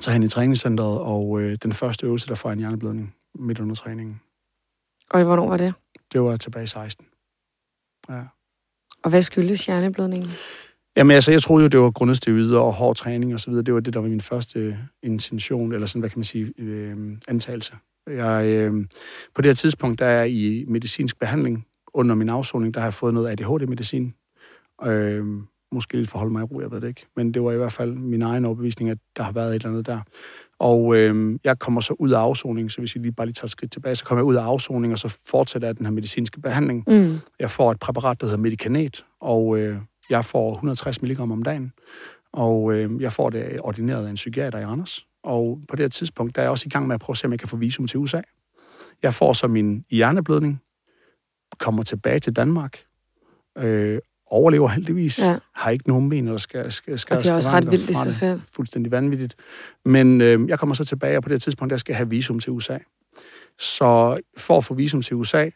tager hen i træningscenteret, og øh, den første øvelse, der får en hjerneblødning midt under træningen. Og hvornår var det? Det var tilbage i 16. Ja. Og hvad skyldes hjerneblødningen? Jamen altså, jeg troede jo, det var grundet steroider og hård træning og så videre. Det var det, der var min første intention, eller sådan, hvad kan man sige, øh, antagelse. Jeg, øh, på det her tidspunkt, der er jeg i medicinsk behandling. Under min afsoning, der har jeg fået noget ADHD-medicin. Øh, måske lidt forholde mig i ro, jeg ved det ikke. Men det var i hvert fald min egen overbevisning, at der har været et eller andet der. Og øh, jeg kommer så ud af afsoning, så hvis vi lige bare lige tager et skridt tilbage, så kommer jeg ud af afsoning, og så fortsætter jeg den her medicinske behandling. Mm. Jeg får et præparat, der hedder Medicanet, og øh, jeg får 160 mg om dagen. Og øh, jeg får det ordineret af en psykiater i Randers. Og på det her tidspunkt, der er jeg også i gang med at prøve at se, om jeg kan få visum til USA. Jeg får så min hjerneblødning, kommer tilbage til Danmark, øh, overlever heldigvis, ja. har ikke nogen ben, eller skal, skal, skal og det er også ret vildt i sig selv. Fuldstændig vanvittigt. Men øh, jeg kommer så tilbage, og på det tidspunkt, der skal jeg have visum til USA. Så for at få visum til USA,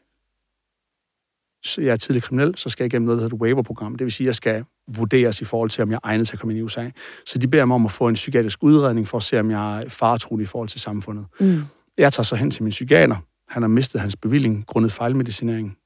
så jeg er tidlig kriminel, så skal jeg igennem noget, der hedder et waiver-program. Det vil sige, at jeg skal vurderes i forhold til, om jeg er egnet til at komme ind i USA. Så de beder mig om at få en psykiatrisk udredning for at se, om jeg er faretruende i forhold til samfundet. Mm. Jeg tager så hen til min psykiater. Han har mistet hans bevilling grundet fejlmedicinering.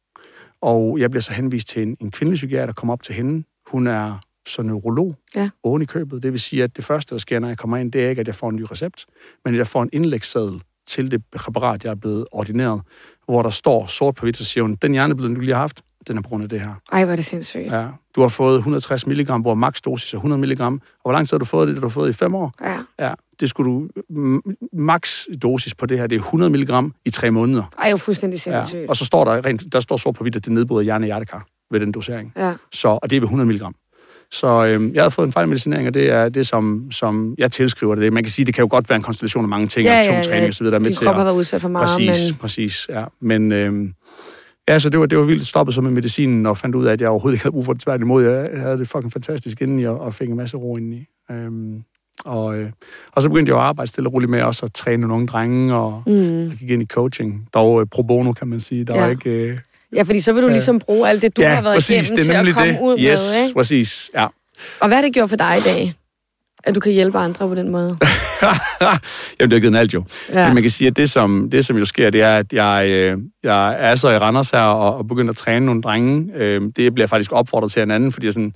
Og jeg bliver så henvist til en, en kvindelig psykiater, der kommer op til hende. Hun er så neurolog ja. oven i købet. Det vil sige, at det første, der sker, når jeg kommer ind, det er ikke, at jeg får en ny recept, men at jeg får en indlægsseddel til det præparat, jeg er blevet ordineret, hvor der står sort på hvidt, så siger hun, den hjerneblødning, du lige har haft, den er på grund af det her. Ej, hvor er det sindssygt. Ja. Du har fået 160 mg, hvor max dosis er 100 mg. Og hvor lang tid har du fået det? Det har du fået i fem år. Ja. ja. Det skulle du... Max dosis på det her, det er 100 mg i tre måneder. Ej, jo fuldstændig sindssygt. Ja. Og så står der rent, der står sort på hvidt, at det nedbryder hjerne og hjertekar ved den dosering. Ja. Så, og det er ved 100 mg. Så øh, jeg har fået en fejlmedicinering, og det er det, som, som jeg tilskriver det. Man kan sige, det kan jo godt være en konstellation af mange ting, ja, og ja, træning ja. så med Din krop har været udsat for meget, præcis, men... Præcis, ja. Men, øh, Ja, så det var, det var vildt stoppet så med medicinen, og fandt ud af, at jeg overhovedet ikke havde brug for det tværtimod. Jeg havde det fucking fantastisk inden i, og, og fik en masse ro indeni. Øhm, og, øh, og så begyndte jeg at arbejde stille og roligt med også at træne nogle drenge, og, mm. og gik ind i coaching. Dog øh, pro bono, kan man sige. Der ja. var ikke... Øh, ja, fordi så vil du ligesom bruge alt det, du ja, har været præcis, igennem til at komme det. ud yes, med, ikke? præcis, ja. Og hvad har det gjort for dig i dag? At du kan hjælpe andre på den måde? Jamen, det har givet alt jo. Ja. Men man kan sige, at det som, det, som jo sker, det er, at jeg, øh, jeg er så i Randers her og, og begynder at træne nogle drenge. Øh, det bliver faktisk opfordret til en anden, fordi jeg, sådan,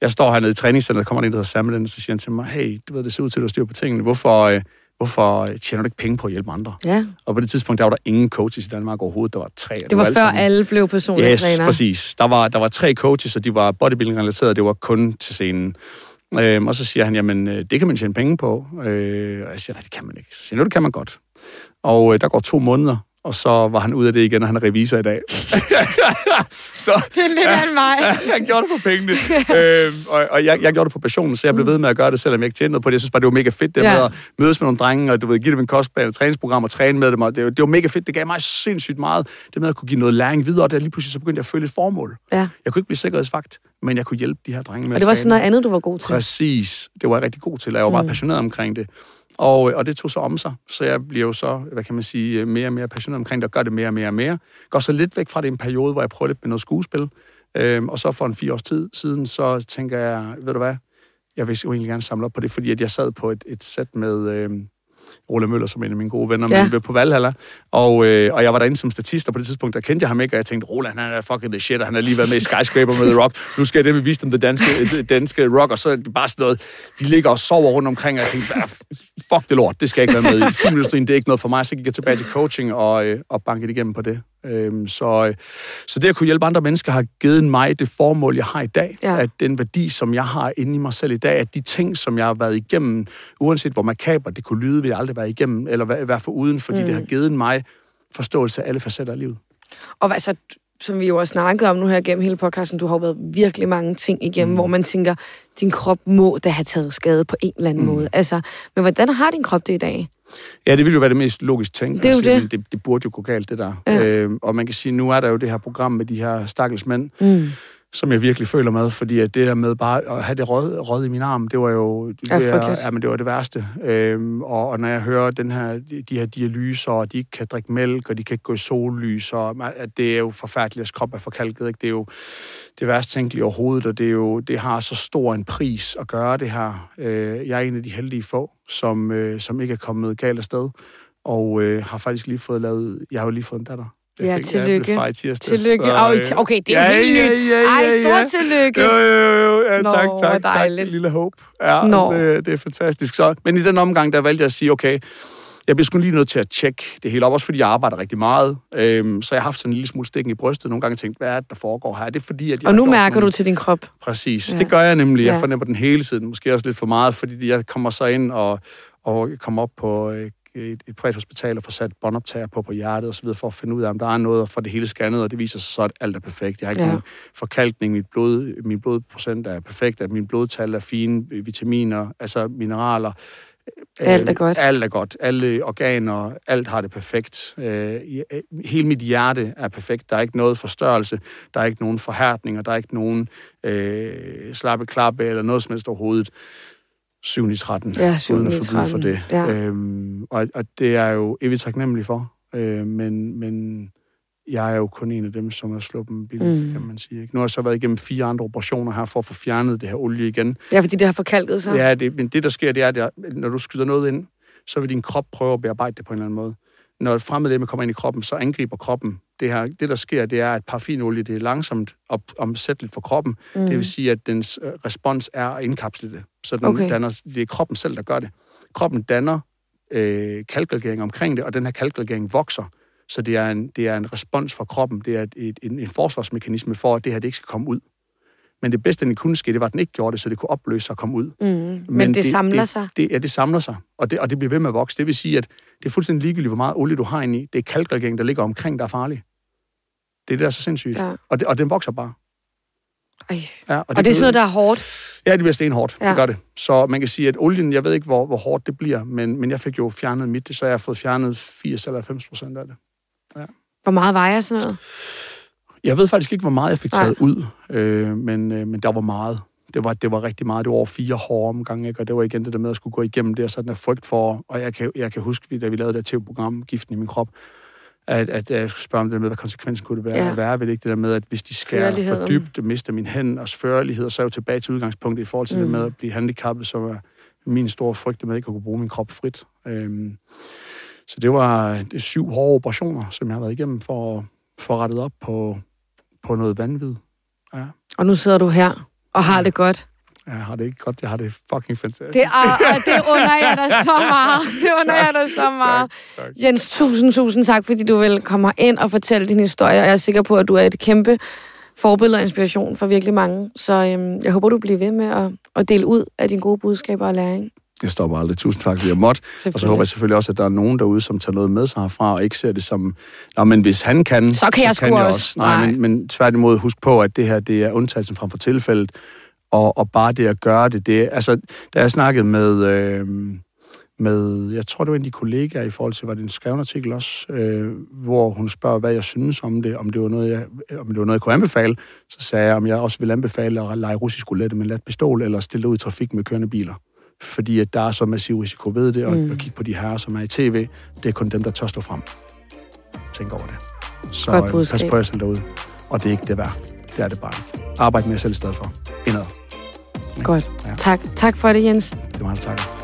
jeg står hernede i træningscenteret, der kommer en, der hedder Samuel, og så siger han til mig, hey, du ved, det ser ud til, at du styr på tingene. Hvorfor, øh, hvorfor tjener du ikke penge på at hjælpe andre? Ja. Og på det tidspunkt, der var der ingen coaches i Danmark overhovedet. Der var tre. Det var, det var før alle, alle blev personlige yes, træner. præcis. Der var, der var tre coaches, og de var bodybuilding-relateret, det var kun til scenen. Øhm, og så siger han, jamen, øh, det kan man tjene penge på. Øh, og jeg siger, nej, det kan man ikke. Så siger han, det kan man godt. Og øh, der går to måneder, og så var han ud af det igen, og han er revisor i dag. så, det er lidt ja, af mig. Ja, jeg gjorde det for pengene. øhm, og og jeg, jeg gjorde det for passionen, så jeg blev ved med at gøre det, selvom jeg ikke tjente noget på det. Jeg synes bare, det var mega fedt, det ja. med at mødes med nogle drenge, og du ved, give dem en kostplan, et træningsprogram og træne med dem. Og det, det var mega fedt. Det gav mig sindssygt meget, det med at kunne give noget læring videre, og der lige pludselig så begyndte jeg at føle et formål. Ja. Jeg kunne ikke blive sikkerhedsvagt, men jeg kunne hjælpe de her drenge med Og det var sådan noget andet, du var god til. Præcis. Det var jeg rigtig god til. Jeg var mm. meget passioneret omkring det. Og, øh, og det tog så om sig, så jeg bliver jo så, hvad kan man sige, øh, mere og mere passioneret omkring det, og gør det mere og mere og mere. Går så lidt væk fra det en periode, hvor jeg prøver lidt med noget skuespil. Øhm, og så for en fire års tid siden, så tænker jeg, ved du hvad, jeg vil jo egentlig gerne samle op på det, fordi at jeg sad på et, et sæt med, øhm, Ole Møller, som en af mine gode venner, Ja. men på Valhalla. Og, øh, og jeg var derinde som statist, og på det tidspunkt, der kendte jeg ham ikke, og jeg tænkte, Roland, han er fucking the shit, og han har lige været med i Skyscraper med The Rock. Nu skal jeg det bevise dem, det danske, det danske rock, og så er det bare sådan noget, de ligger og sover rundt omkring, og jeg tænkte, "Ah, fuck det lort, det skal jeg ikke være med i. Filmindustrien, det er ikke noget for mig, så gik jeg tilbage til coaching og, øh, og bankede igennem på det. Øhm, så, så det at kunne hjælpe andre mennesker har givet mig det formål, jeg har i dag. Ja. At den værdi, som jeg har inde i mig selv i dag, at de ting, som jeg har været igennem, uanset hvor makaber det kunne lyde, vil jeg aldrig være igennem, eller være for uden, fordi mm. det har givet mig forståelse af alle facetter af livet. Og altså, som vi jo også snakkede om nu her gennem hele podcasten, du har jo været virkelig mange ting igennem, mm. hvor man tænker, din krop må da have taget skade på en eller anden mm. måde. Altså, men hvordan har din krop det i dag? Ja, det ville jo være det mest logisk ting. Det er jo sige, det. Det, det burde jo gå galt, det der. Ja. Øhm, og man kan sige, nu er der jo det her program med de her stakkels mænd, Mm. Som jeg virkelig føler med, fordi at det der med bare at have det rød, rød i min arm, det var jo det, Ja, men det var det værste. Øhm, og, og når jeg hører den her, de her dialyser, og de ikke kan drikke mælk, og de kan ikke gå i sollys, og at det er jo forfærdeligt, at krop er forkalket. Ikke? Det er jo det værste tænkelige overhovedet, og det, er jo, det har så stor en pris at gøre det her. Øh, jeg er en af de heldige få, som, øh, som ikke er kommet galt afsted, og øh, har faktisk lige fået lavet, jeg har jo lige fået en datter. Jeg Ja, fik- Jeg tillykke. i tirsdags. Tillykke. så, øh, okay, det er ja, helt ja, nyt. ja, Ej, ja, stort ja. tillykke. Jo, jo, jo. Ja, Nå, tak, hvor tak, tak. Lille håb. Ja, Nå. det, det er fantastisk. Så, men i den omgang, der valgte jeg at sige, okay, jeg bliver sgu lige nødt til at tjekke det hele op, også fordi jeg arbejder rigtig meget. Øhm, så jeg har haft sådan en lille smule stikken i brystet. Nogle gange tænkt, hvad er det, der foregår her? Er det fordi, at jeg Og nu mærker nogle- du til din krop. Præcis, ja. det gør jeg nemlig. Jeg Ja. fornemmer den hele tiden, måske også lidt for meget, fordi jeg kommer så ind og, og kommer op på øh, et, et privat hospital og får sat båndoptager på på hjertet og så videre, for at finde ud af, om der er noget, og få det hele scannet, og det viser sig så, at alt er perfekt. Jeg har ikke Ja. nogen forkalkning, mit, blod, min blodprocent er perfekt, at min blodtal er fine, vitaminer, altså mineraler. Alt er Øh, godt. Alt er godt. Alle organer, alt har det perfekt. Øh, øh, hele mit hjerte er perfekt. Der er ikke noget forstørrelse, der er ikke nogen forhærdninger, der er ikke nogen øh, slappe klappe eller noget som helst overhovedet. 7 i 13, Ja, 7 uden at forbyde 13, for det. ja. Øhm, og, og det er jeg jo evigt taknemmelig for. Øh, men, men jeg er jo kun en af dem, som har sluppet en bil, Mm. mm. kan man sige. Ikke? Nu har jeg så været igennem fire andre operationer her, for at få fjernet det her olie igen. Ja, fordi det har forkalket sig. Ja, det, men det, der sker, det er, at når du skyder noget ind, så vil din krop prøve at bearbejde det på en eller anden måde. Når et fremmedlegeme kommer ind i kroppen, så angriber kroppen. Det, her, det der sker, det er, at paraffinolie det er langsomt op, omsætteligt for kroppen. Mm. Det vil sige, at dens øh, respons er at indkapsle det. Så den okay. danner, det er kroppen selv, der gør det. Kroppen danner øh, kalkregering omkring det, og den her kalkregering vokser. Så det er en, det er en respons fra kroppen. Det er et, et, en, en forsvarsmekanisme for, at det her det ikke skal komme ud. Men det bedste, den kunne ske, det var, at den ikke gjorde det, så det kunne opløse sig og komme ud. Mm. Men, Men det, samler det, sig. Det, ja, det samler sig, og det, og det bliver ved med at vokse. Det vil sige, at det er fuldstændig ligegyldigt, hvor meget olie du har inde i. Det er kalkregeringen, der ligger omkring, der er farlig. Det er det, der er så sindssygt. Ja. Og, det, og den vokser bare. Ej. Ja, Og det er sådan noget, der er hårdt. Ja, det bliver stenhårdt. Ja. Ja. Det gør det. Så man kan sige, at olien, jeg ved ikke, hvor, hvor hårdt det bliver, men, men jeg fik jo fjernet mit, så jeg har fået fjernet 80 eller 90 procent af det. Hvor meget vejer sådan noget? Jeg ved faktisk ikke, hvor meget jeg fik Nej. taget ud, øh, men, øh, men der var meget. Det var, det var rigtig meget. Det var over fire hårde omgange, ikke? og det var igen det der med at skulle gå igennem det, og sådan en frygt for, og jeg kan, jeg kan huske, da vi lavede det tv-program, Giften i min krop, at, at jeg skulle spørge om det der med, hvad konsekvensen kunne det være, Ja. være ved det, ikke? det der med, at hvis de skærer for dybt, mister min hænd, og førlighed, og så er jeg jo tilbage til udgangspunktet i forhold til mm. det med at blive handicappet, som er min store frygt med ikke at kunne bruge min krop frit. Øhm, så det var det syv hårde operationer, som jeg har været igennem for at få rettet op på, på noget vanvid. Ja, Og nu sidder du her og har det godt. jeg har det ikke godt, jeg har det fucking fantastisk. Det, er, og det under jeg dig så meget. Det under jeg dig så meget. Tak, tak. Jens, tusind, tusind tak, fordi du vil komme ind og fortælle din historie. Og jeg er sikker på, at du er et kæmpe forbillede og inspiration for virkelig mange. Så øhm, jeg håber, du bliver ved med at, at dele ud af dine gode budskaber og læring. Jeg stopper aldrig. Tusind tak, fordi jeg måtte. Og så håber jeg selvfølgelig også, at der er nogen derude, som tager noget med sig herfra, og ikke ser det som, Nå, men hvis han kan, Så kan jeg sgu også." Nej, Nej. Men, men tværtimod, husk på, at det her, det er undtagelsen frem for tilfældet, og, og bare det at gøre det, det altså, da jeg snakkede med, øh, med, jeg tror, det var en af de kollegaer i forhold til, var det en skreven artikel også, øh, hvor hun spørger, hvad jeg synes om det, om det var noget, jeg, om det var noget, jeg kunne anbefale. Så sagde jeg, om jeg også ville anbefale at lege russisk roulette med en let pistol, eller stille ud i trafik med kørende biler. Fordi at der er så massiv risiko ved det, og, mm. og kigge på de herrer, som er i tv, det er kun dem, der tør stå frem. Tænk over det. Så øh, pas på jer selv derude. Og det er ikke det værd. Det er det bare ikke. Arbejde med jer selv i stedet for. Indad. Godt. Ja. Tak. Tak for det, Jens. Det var det, tak.